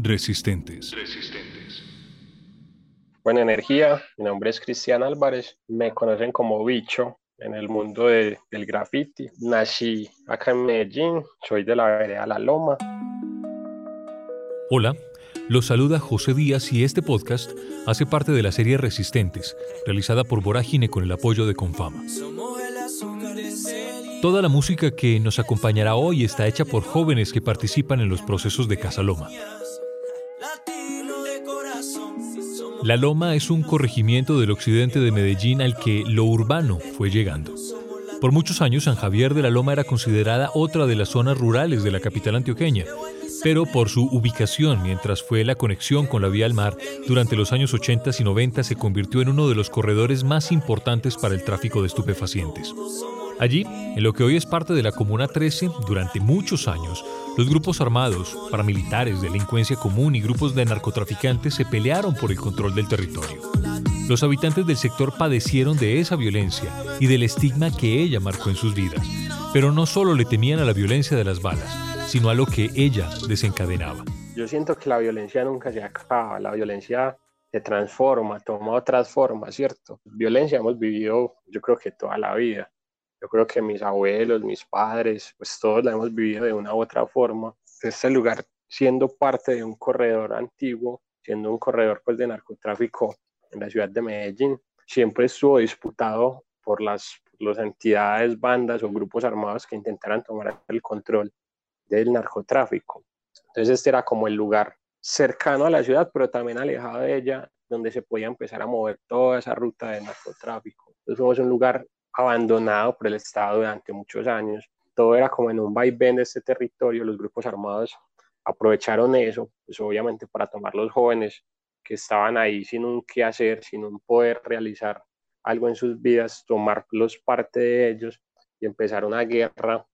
Resistentes. Buena energía, mi nombre es Cristian Álvarez, me conocen como Bicho en el mundo del graffiti. Nací acá en Medellín, soy de la vereda La Loma. Hola, los saluda José Díaz y este podcast hace parte de la serie Resistentes, realizada por Vorágine con el apoyo de Confama. Toda la música que nos acompañará hoy está hecha por jóvenes que participan en los procesos de Casa Loma. La Loma es un corregimiento del occidente de Medellín al que lo urbano fue llegando. Por muchos años San Javier de la Loma era considerada otra de las zonas rurales de la capital antioqueña, pero por su ubicación mientras fue la conexión con la vía al mar, durante los años 80 y 90 se convirtió en uno de los corredores más importantes para el tráfico de estupefacientes. Allí, en lo que hoy es parte de la Comuna 13, durante muchos años, los grupos armados, paramilitares, delincuencia común y grupos de narcotraficantes se pelearon por el control del territorio. Los habitantes del sector padecieron de esa violencia y del estigma que ella marcó en sus vidas, pero no solo le temían a la violencia de las balas, sino a lo que ella desencadenaba. Yo siento que la violencia nunca se acaba, la violencia se transforma, toma otras formas, ¿cierto? Violencia hemos vivido yo creo que toda la vida yo creo que mis abuelos, mis padres, pues todos la hemos vivido de una u otra forma. Este lugar, siendo parte de un corredor antiguo, siendo un corredor pues, de narcotráfico en la ciudad de Medellín, siempre estuvo disputado por las, las entidades, bandas o grupos armados que intentaran tomar el control del narcotráfico. Entonces este era como el lugar cercano a la ciudad, pero también alejado de ella, donde se podía empezar a mover toda esa ruta de narcotráfico. Entonces fuimos un lugar abandonado por el Estado durante muchos años. Todo era como en un vaivén de este territorio. Los grupos armados aprovecharon eso, pues obviamente para tomar los jóvenes que estaban ahí sin un qué hacer, sin un poder realizar algo en sus vidas, tomarlos parte de ellos y empezar una guerra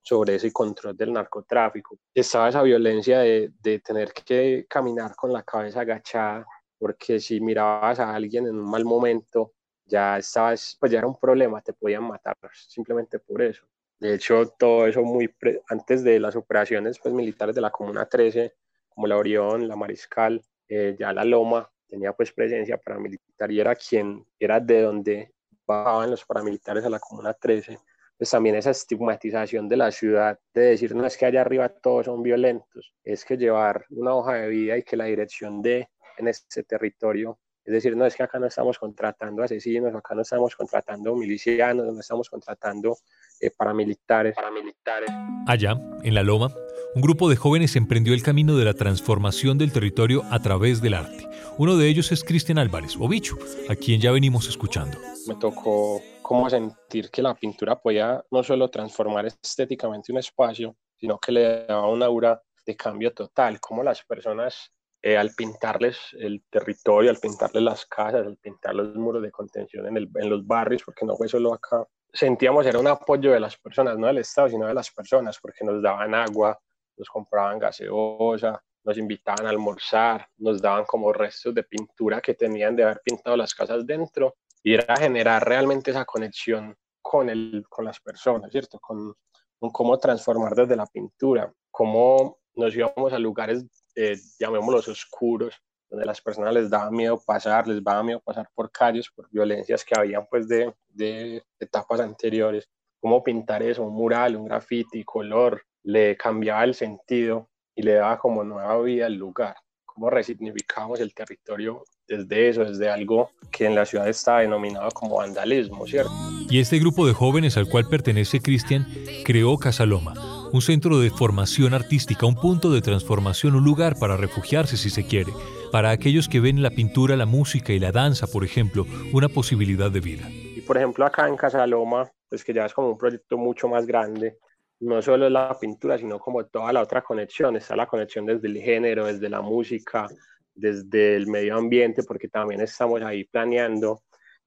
sobre ese control del narcotráfico. Estaba esa violencia de, de tener que caminar con la cabeza agachada, porque si mirabas a alguien en un mal momento, ya estabas, pues ya era un problema, te podían matar simplemente por eso. De hecho, todo eso muy antes de las operaciones pues, militares de la Comuna 13, como la Orión, la Mariscal, eh, ya la Loma tenía pues presencia paramilitar y era quien, era de donde bajaban los paramilitares a la Comuna 13. Pues también esa estigmatización de la ciudad, de decir, no es que allá arriba todos son violentos, es que llevar una hoja de vida y que la dirección de en ese territorio es decir, no es que acá no estamos contratando asesinos, acá no estamos contratando milicianos, no estamos contratando eh, paramilitares. paramilitares. Allá, en La Loma, un grupo de jóvenes emprendió el camino de la transformación del territorio a través del arte. Uno de ellos es Cristian Álvarez, o Bicho, a quien ya venimos escuchando. Me tocó como sentir que la pintura podía no solo transformar estéticamente un espacio, sino que le daba una aura de cambio total, como las personas eh, al pintarles el territorio, al pintarles las casas, al pintar los muros de contención en, los barrios, porque no fue solo acá, sentíamos era un apoyo de las personas, no del Estado, sino de las personas, porque nos daban agua, nos compraban gaseosa, nos invitaban a almorzar, nos daban como restos de pintura que tenían de haber pintado las casas dentro, y era generar realmente esa conexión con, el, con las personas, ¿cierto? Con, con cómo transformar desde la pintura, cómo nos íbamos a lugares eh, llamémoslos oscuros, donde las personas les daba miedo pasar, les daba miedo pasar por calles, por violencias que habían pues de, de etapas anteriores. Cómo pintar eso, un mural, un graffiti, color, le cambiaba el sentido y le daba como nueva vida al lugar. Cómo resignificamos el territorio desde eso, desde algo que en la ciudad está denominado como vandalismo, ¿cierto? Y este grupo de jóvenes al cual pertenece Cristian creó Casaloma un centro de formación artística, un punto de transformación, un lugar para refugiarse si se quiere, para aquellos que ven la pintura, la música y la danza, por ejemplo, una posibilidad de vida. Y por ejemplo acá en Casa Loma, pues que ya es como un proyecto mucho más grande, no solo la pintura, sino como toda la otra conexión, está la conexión desde el género, desde la música, desde el medio ambiente, porque también estamos ahí planeando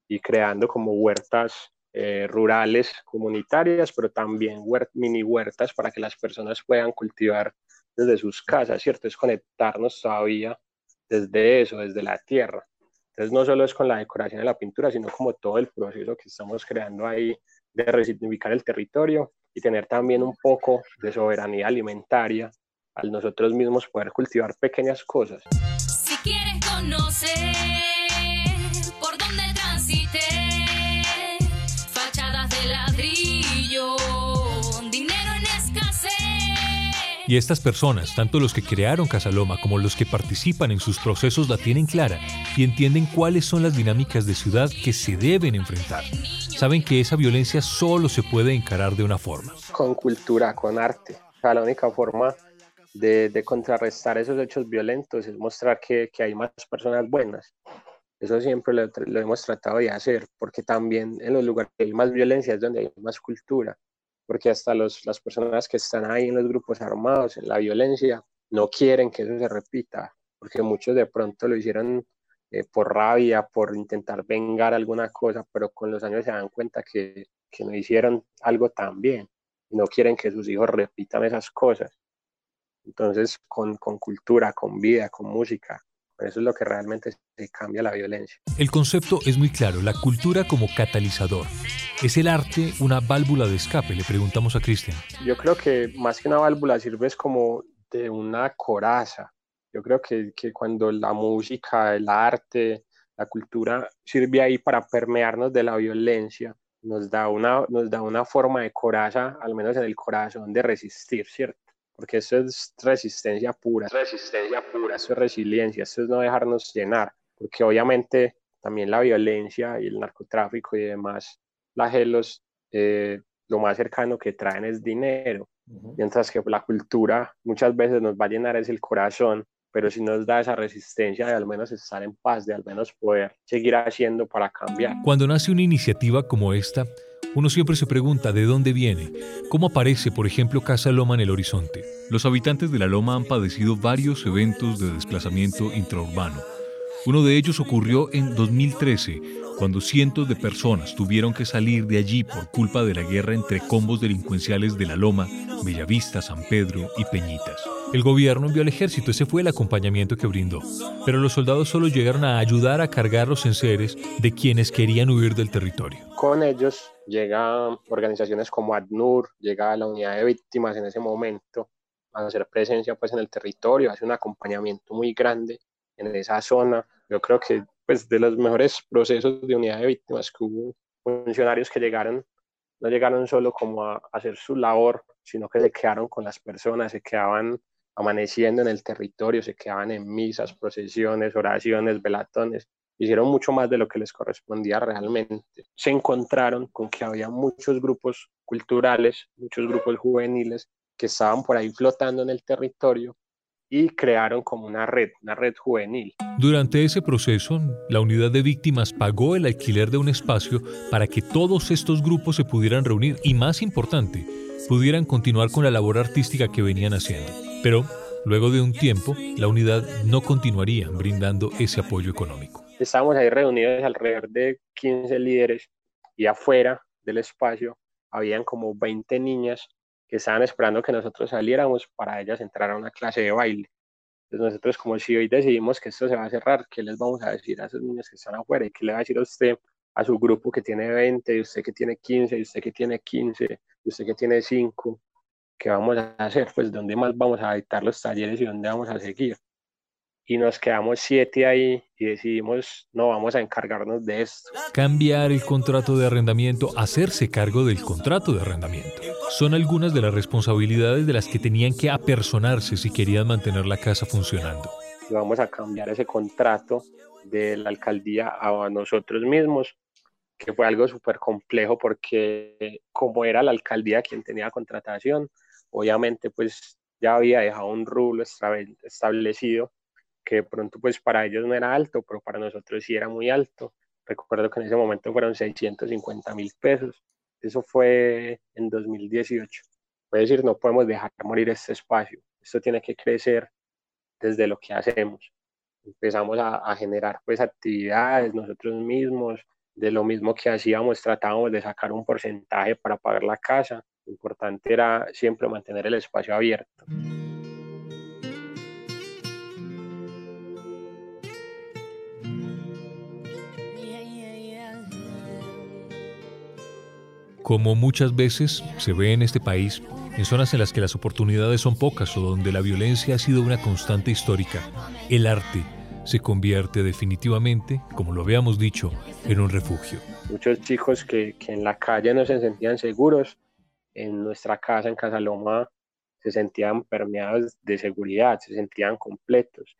y creando como huertas eh, rurales, comunitarias, pero también mini huertas para que las personas puedan cultivar desde sus casas, ¿cierto? Es conectarnos todavía desde eso, desde la tierra. Entonces no solo es con la decoración de la pintura, sino como todo el proceso que estamos creando ahí de resignificar el territorio y tener también un poco de soberanía alimentaria al nosotros mismos poder cultivar pequeñas cosas. Si quieres conocer Y estas personas, tanto los que crearon Casaloma como los que participan en sus procesos, la tienen clara y entienden cuáles son las dinámicas de ciudad que se deben enfrentar. Saben que esa violencia solo se puede encarar de una forma. Con cultura, con arte. O la única forma de, contrarrestar esos hechos violentos es mostrar que, hay más personas buenas. Eso siempre lo, hemos tratado de hacer, porque también en los lugares que hay más violencia es donde hay más cultura, porque hasta los, las personas que están ahí en los grupos armados, en la violencia, no quieren que eso se repita, porque muchos de pronto lo hicieron eh, por rabia, por intentar vengar alguna cosa, pero con los años se dan cuenta que, que no hicieron algo tan bien y no quieren que sus hijos repitan esas cosas. Entonces, con, con cultura, con vida, con música, eso es lo que realmente se cambia la violencia. El concepto es muy claro, la cultura como catalizador. ¿Es el arte una válvula de escape? Le preguntamos a Cristian. Yo creo que más que una válvula sirve es como de una coraza. Yo creo que, que cuando la música, el arte, la cultura sirve ahí para permearnos de la violencia, nos da una, nos da una forma de coraza, al menos en el corazón, de resistir, ¿cierto? Porque eso es resistencia pura. Resistencia pura, eso es resiliencia, eso es no dejarnos llenar, porque obviamente también la violencia y el narcotráfico y demás flagelos, eh, lo más cercano que traen es dinero, mientras que la cultura muchas veces nos va a llenar es el corazón, pero si nos da esa resistencia de al menos estar en paz, de al menos poder seguir haciendo para cambiar. Cuando nace una iniciativa como esta, uno siempre se pregunta de dónde viene, cómo aparece, por ejemplo, Casa Loma en el horizonte. Los habitantes de la Loma han padecido varios eventos de desplazamiento intraurbano. Uno de ellos ocurrió en 2013, cuando cientos de personas tuvieron que salir de allí por culpa de la guerra entre combos delincuenciales de La Loma, Bellavista, San Pedro y Peñitas. El gobierno envió al ejército, ese fue el acompañamiento que brindó. Pero los soldados solo llegaron a ayudar a cargar los enseres de quienes querían huir del territorio. Con ellos llegan organizaciones como ADNUR, llega la unidad de víctimas en ese momento a hacer presencia pues en el territorio, hace un acompañamiento muy grande en esa zona. Yo creo que pues de los mejores procesos de unidad de víctimas que hubo funcionarios que llegaron, no llegaron solo como a, hacer su labor, sino que se quedaron con las personas, se quedaban amaneciendo en el territorio, se quedaban en misas, procesiones, oraciones, velatones, hicieron mucho más de lo que les correspondía realmente. Se encontraron con que había muchos grupos culturales, muchos grupos juveniles que estaban por ahí flotando en el territorio y crearon como una red, una red juvenil. Durante ese proceso, la unidad de víctimas pagó el alquiler de un espacio para que todos estos grupos se pudieran reunir y, más importante, pudieran continuar con la labor artística que venían haciendo. Pero, luego de un tiempo, la unidad no continuaría brindando ese apoyo económico. Estábamos ahí reunidos alrededor de 15 líderes y afuera del espacio habían como 20 niñas que estaban esperando que nosotros saliéramos para ellas entrar a una clase de baile. Entonces nosotros como si hoy decidimos que esto se va a cerrar, ¿qué les vamos a decir a esos niños que están afuera? ¿Y qué le va a decir a usted, a su grupo que tiene 20, y usted que tiene 15, y usted que tiene 15, y usted que tiene 5? ¿Qué vamos a hacer? Pues dónde más vamos a dictar los talleres y dónde vamos a seguir y nos quedamos siete ahí y decidimos, no, vamos a encargarnos de esto. Cambiar el contrato de arrendamiento, hacerse cargo del contrato de arrendamiento. Son algunas de las responsabilidades de las que tenían que apersonarse si querían mantener la casa funcionando. Vamos a cambiar ese contrato de la alcaldía a nosotros mismos, que fue algo súper complejo porque como era la alcaldía quien tenía contratación, obviamente pues ya había dejado un rublo establecido que de pronto pues para ellos no era alto, pero para nosotros sí era muy alto. Recuerdo que en ese momento fueron 650 mil pesos. Eso fue en 2018. Puede decir, no podemos dejar morir este espacio. Esto tiene que crecer desde lo que hacemos. Empezamos a, a generar pues actividades nosotros mismos, de lo mismo que hacíamos, tratábamos de sacar un porcentaje para pagar la casa. Lo importante era siempre mantener el espacio abierto. Como muchas veces se ve en este país, en zonas en las que las oportunidades son pocas o donde la violencia ha sido una constante histórica, el arte se convierte definitivamente, como lo habíamos dicho, en un refugio. Muchos chicos que, que en la calle no se sentían seguros, en nuestra casa, en Casa Loma, se sentían permeados de seguridad, se sentían completos.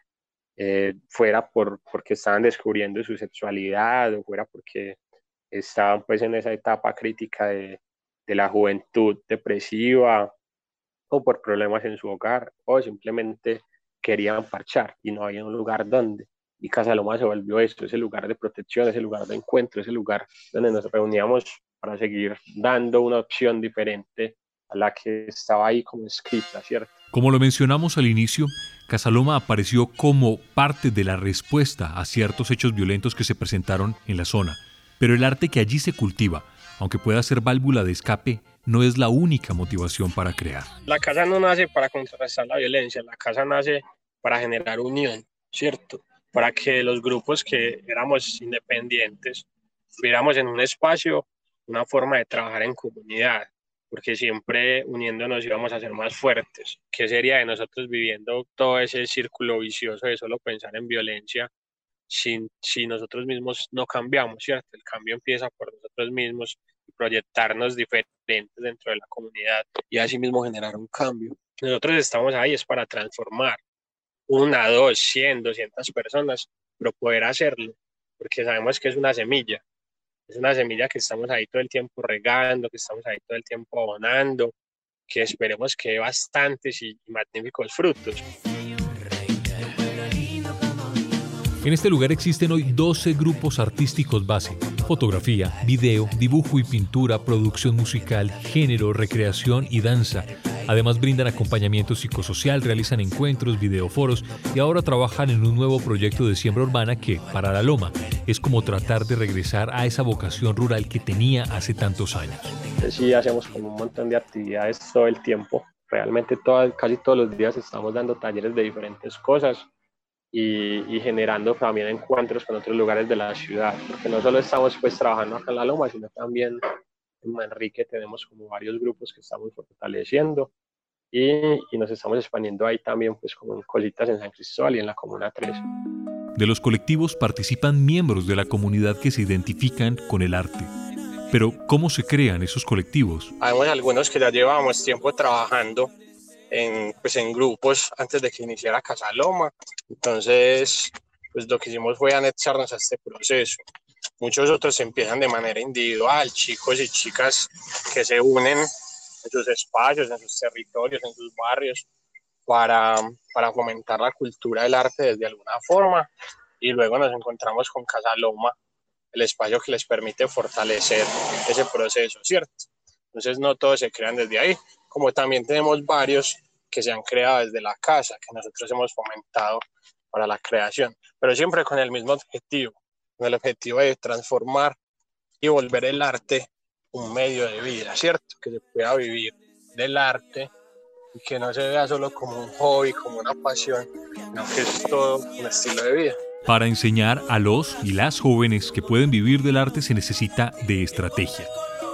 Eh, fuera por, porque estaban descubriendo su sexualidad o fuera porque estaban pues en esa etapa crítica de, de la juventud depresiva o por problemas en su hogar o simplemente querían parchar y no había un lugar donde. Y Casa Loma se volvió esto, ese lugar de protección, ese lugar de encuentro, ese lugar donde nos reuníamos para seguir dando una opción diferente a la que estaba ahí como escrita, ¿cierto? Como lo mencionamos al inicio, Casaloma apareció como parte de la respuesta a ciertos hechos violentos que se presentaron en la zona. Pero el arte que allí se cultiva, aunque pueda ser válvula de escape, no es la única motivación para crear. La casa no nace para contrarrestar la violencia, la casa nace para generar unión, ¿cierto? Para que los grupos que éramos independientes viéramos en un espacio una forma de trabajar en comunidad, porque siempre uniéndonos íbamos a ser más fuertes. ¿Qué sería de nosotros viviendo todo ese círculo vicioso de solo pensar en violencia si, si nosotros mismos no cambiamos, ¿cierto? El cambio empieza por nosotros mismos y proyectarnos diferentes dentro de la comunidad y así mismo generar un cambio. Nosotros estamos ahí es para transformar una, dos, cien, doscientas personas, pero poder hacerlo, porque sabemos que es una semilla es una semilla que estamos ahí todo el tiempo regando, que estamos ahí todo el tiempo abonando, que esperemos que dé bastantes y magníficos frutos. En este lugar existen hoy 12 grupos artísticos base. Fotografía, video, dibujo y pintura, producción musical, género, recreación y danza. Además brindan acompañamiento psicosocial, realizan encuentros, videoforos y ahora trabajan en un nuevo proyecto de siembra urbana que, para la Loma, es como tratar de regresar a esa vocación rural que tenía hace tantos años. Sí, hacemos como un montón de actividades todo el tiempo. Realmente casi todos los días estamos dando talleres de diferentes cosas y, generando también encuentros con otros lugares de la ciudad, porque no solo estamos pues trabajando acá en la Loma, sino también en Manrique tenemos como varios grupos que estamos fortaleciendo y, y, nos estamos expandiendo ahí también pues como cositas en San Cristóbal y en la Comuna 3. De los colectivos participan miembros de la comunidad que se identifican con el arte. Pero, ¿cómo se crean esos colectivos? Hay algunos que ya llevamos tiempo trabajando en, pues, en grupos antes de que iniciara Casaloma. Entonces, pues lo que hicimos fue anexarnos a este proceso. Muchos otros empiezan de manera individual, chicos y chicas que se unen en sus espacios, en sus territorios, en sus barrios, para, para fomentar la cultura del arte desde alguna forma. Y luego nos encontramos con Casa Loma, el espacio que les permite fortalecer ese proceso, ¿cierto? Entonces no todos se crean desde ahí, como también tenemos varios que se han creado desde la casa, que nosotros hemos fomentado para la creación, pero siempre con el mismo objetivo, el objetivo de transformar y volver el arte un medio de vida, ¿cierto? Que se pueda vivir del arte y que no se vea solo como un hobby, como una pasión, sino que es todo un estilo de vida. Para enseñar a los y las jóvenes que pueden vivir del arte se necesita de estrategia.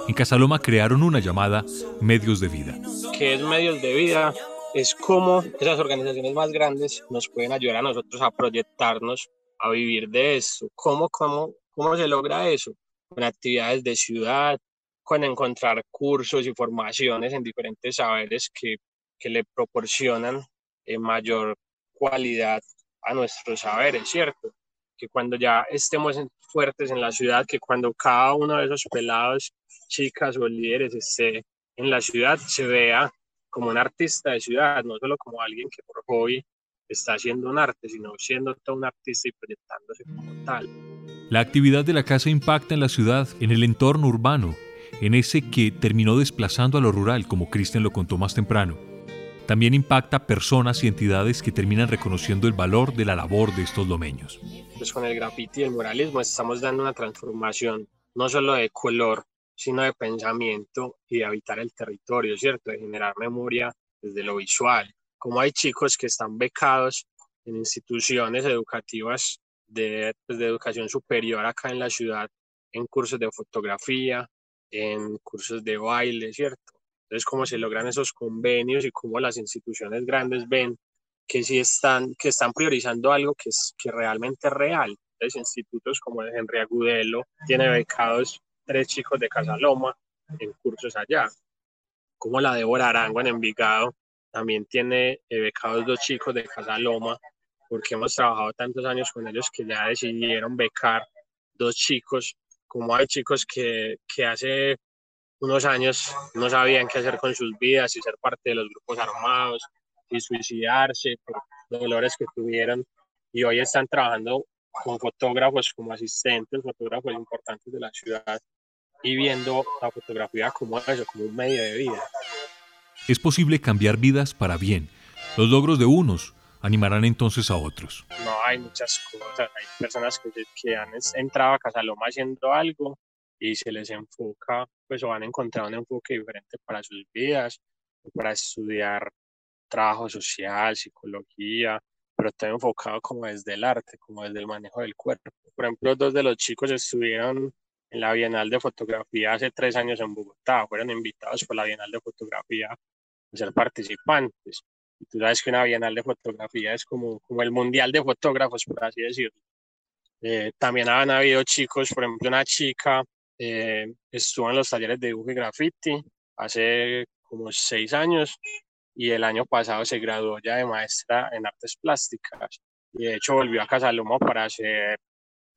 En Casaloma crearon una llamada Medios de Vida. ¿Qué es Medios de Vida? Es como esas organizaciones más grandes nos pueden ayudar a nosotros a proyectarnos, a vivir de esto. ¿Cómo, cómo, cómo se logra eso? Con actividades de ciudad, con encontrar cursos y formaciones en diferentes saberes que, que le proporcionan eh, mayor cualidad a nuestros saberes, ¿cierto? Que cuando ya estemos fuertes en la ciudad, que cuando cada uno de esos pelados, chicas o líderes esté en la ciudad, se vea como un artista de ciudad, no solo como alguien que por hobby está haciendo un arte, sino siendo todo un artista y proyectándose como tal. La actividad de la casa impacta en la ciudad, en el entorno urbano, en ese que terminó desplazando a lo rural, como Cristian lo contó más temprano. También impacta personas y entidades que terminan reconociendo el valor de la labor de estos domeños. Pues con el graffiti y el muralismo estamos dando una transformación no solo de color, sino de pensamiento y de habitar el territorio, ¿cierto? De generar memoria desde lo visual. Como hay chicos que están becados en instituciones educativas de, pues, de educación superior acá en la ciudad, en cursos de fotografía, en cursos de baile, ¿cierto? Entonces, cómo se logran esos convenios y cómo las instituciones grandes ven que sí están, que están priorizando algo que, es, que realmente es real. Entonces, institutos como el Henry Agudelo tiene becados tres chicos de Casaloma en cursos allá. Como la Débora Arango en Envigado también tiene eh, becados dos chicos de Casaloma, porque hemos trabajado tantos años con ellos que ya decidieron becar dos chicos, como hay chicos que, que hace unos años no sabían qué hacer con sus vidas y ser parte de los grupos armados y suicidarse por dolores que tuvieron y hoy están trabajando con fotógrafos como asistentes, fotógrafos importantes de la ciudad y viendo la fotografía como eso, como un medio de vida. Es posible cambiar vidas para bien. Los logros de unos animarán entonces a otros. No, hay muchas cosas. Hay personas que, que han entrado a Casaloma haciendo algo y se les enfoca, pues o han encontrado un enfoque diferente para sus vidas, para estudiar trabajo social, psicología, pero todo enfocado como desde el arte, como desde el manejo del cuerpo. Por ejemplo, dos de los chicos estuvieron en la Bienal de Fotografía hace tres años en Bogotá, fueron invitados por la Bienal de Fotografía ser participantes. Y tú sabes que una Bienal de Fotografía es como, como el Mundial de Fotógrafos, por así decirlo. Eh, también han habido chicos, por ejemplo, una chica eh, estuvo en los talleres de dibujo y graffiti hace como seis años y el año pasado se graduó ya de maestra en artes plásticas y de hecho volvió a Casaloma para hacer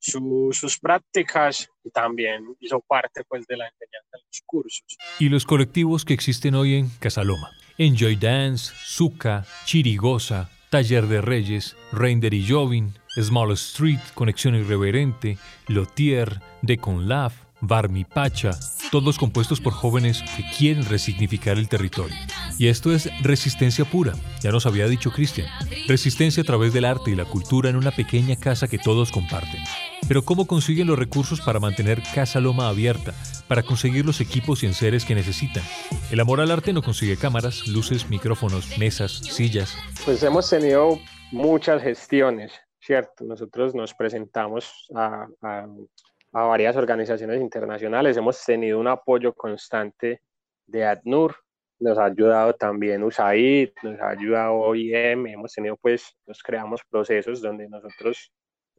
sus prácticas y también hizo parte pues de la enseñanza de los cursos. Y los colectivos que existen hoy en Casaloma. Enjoy Dance, Zuka, Chirigosa, Taller de Reyes, Reinder y Jovin, Small Street, Conexión Irreverente, Lotier, Decon Love, Barmi Pacha, todos compuestos por jóvenes que quieren resignificar el territorio. Y esto es resistencia pura, ya nos había dicho Cristian. Resistencia a través del arte y la cultura en una pequeña casa que todos comparten. Pero ¿cómo consiguen los recursos para mantener Casa Loma abierta, para conseguir los equipos y enseres que necesitan? El amor al arte no consigue cámaras, luces, micrófonos, mesas, sillas. Pues hemos tenido muchas gestiones, ¿cierto? Nosotros nos presentamos a, a varias organizaciones internacionales. Hemos tenido un apoyo constante de ADNUR, nos ha ayudado también USAID, nos ha ayudado OIM, hemos tenido pues, nos creamos procesos donde nosotros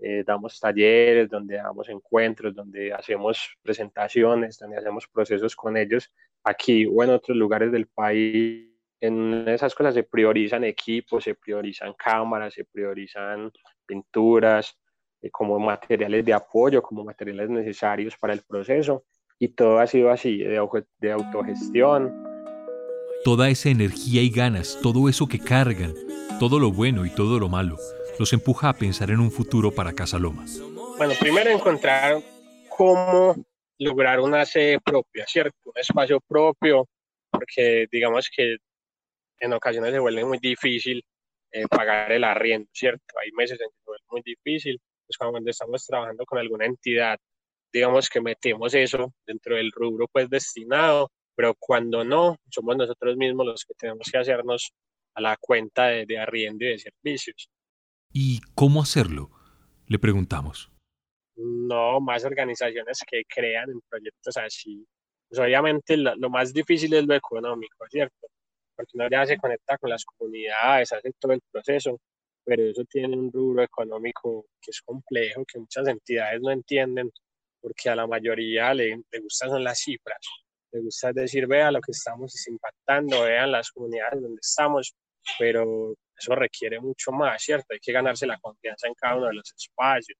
eh, damos talleres, donde damos encuentros, donde hacemos presentaciones, donde hacemos procesos con ellos aquí o en otros lugares del país. En esas cosas se priorizan equipos, se priorizan cámaras, se priorizan pinturas, eh, como materiales de apoyo, como materiales necesarios para el proceso. Y todo ha sido así, de, de autogestión. Toda esa energía y ganas, todo eso que cargan, todo lo bueno y todo lo malo, los empuja a pensar en un futuro para Casa Loma. Bueno, primero encontrar cómo lograr una sede propia, ¿cierto? Un espacio propio, porque digamos que en ocasiones se vuelve muy difícil eh, pagar el arriendo, ¿cierto? Hay meses en que se vuelve muy difícil pues, cuando estamos trabajando con alguna entidad, digamos que metemos eso dentro del rubro pues destinado, pero cuando no, somos nosotros mismos los que tenemos que hacernos a la cuenta de, de arriendo y de servicios. ¿Y cómo hacerlo? Le preguntamos. No, más organizaciones que crean en proyectos así. Pues obviamente lo, lo, más difícil es lo económico, ¿cierto? Porque uno ya se conecta con las comunidades, hace todo el proceso, pero eso tiene un rubro económico que es complejo, que muchas entidades no entienden, porque a la mayoría le, le gustan son las cifras, le gusta decir, vea lo que estamos impactando, vean las comunidades donde estamos, pero eso requiere mucho más, ¿cierto? Hay que ganarse la confianza en cada uno de los espacios.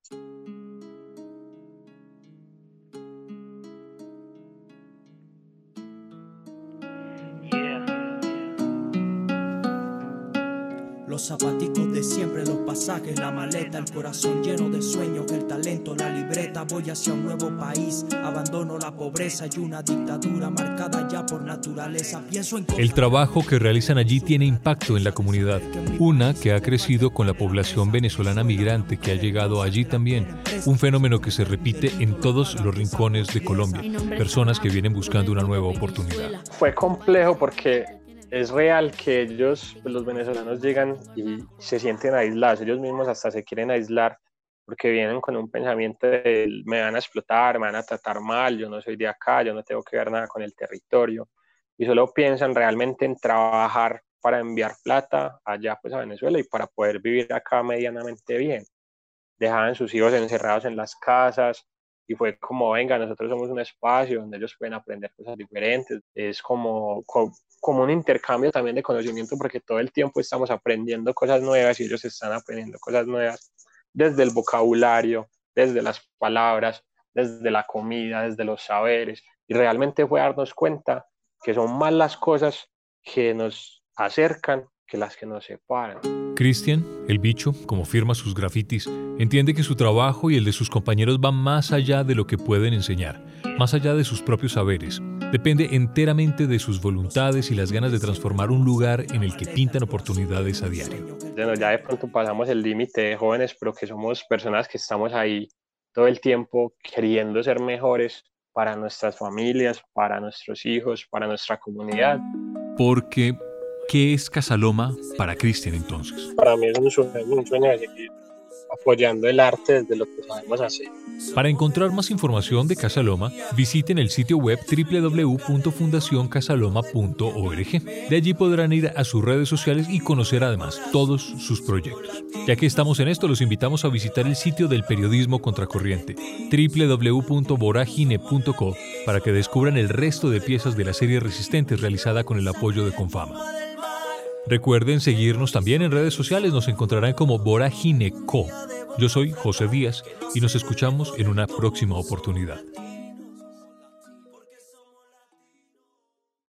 Los zapaticos de siempre, los pasajes, la maleta, el corazón lleno de sueños, el talento, la libreta. Voy hacia un nuevo país, abandono la pobreza y una dictadura marcada ya por naturaleza. Pienso en el trabajo que realizan allí tiene impacto en la comunidad. Una que ha crecido con la población venezolana migrante que ha llegado allí también. Un fenómeno que se repite en todos los rincones de Colombia. Personas que vienen buscando una nueva oportunidad. Fue complejo porque es real que ellos, pues, los venezolanos, llegan y se sienten aislados, ellos mismos hasta se quieren aislar porque vienen con un pensamiento de me van a explotar, me van a tratar mal, yo no soy de acá, yo no tengo que ver nada con el territorio. y solo piensan realmente en trabajar para enviar plata allá pues a Venezuela y para poder vivir acá medianamente bien. Dejaban sus hijos encerrados en las casas y fue como, venga, nosotros somos un espacio donde ellos pueden aprender cosas diferentes. Es como, como un intercambio también de conocimiento porque todo el tiempo estamos aprendiendo cosas nuevas y ellos están aprendiendo cosas nuevas desde el vocabulario, desde las palabras, desde la comida, desde los saberes. Y realmente fue darnos cuenta que son más las cosas que nos acercan que las que nos separan. Cristian, el bicho, como firma sus grafitis, entiende que su trabajo y el de sus compañeros van más allá de lo que pueden enseñar, más allá de sus propios saberes. Depende enteramente de sus voluntades y las ganas de transformar un lugar en el que pintan oportunidades a diario. Bueno, ya de pronto pasamos el límite de jóvenes, pero que somos personas que estamos ahí todo el tiempo queriendo ser mejores para nuestras familias, para nuestros hijos, para nuestra comunidad. Porque, ¿qué es Casaloma para Cristian entonces? Para mí es un sueño, un sueño de seguir apoyando el arte desde lo que sabemos hacer. Para encontrar más información de Casaloma, visiten el sitio web www.fundacioncasaloma.org. De allí podrán ir a sus redes sociales y conocer además todos sus proyectos. Ya que estamos en esto, los invitamos a visitar el sitio del periodismo contracorriente, www.voragine.co, para que descubran el resto de piezas de la serie Resistentes realizada con el apoyo de Confama. Recuerden seguirnos también en redes sociales, nos encontrarán como Voragine Co. Yo soy José Díaz y nos escuchamos en una próxima oportunidad.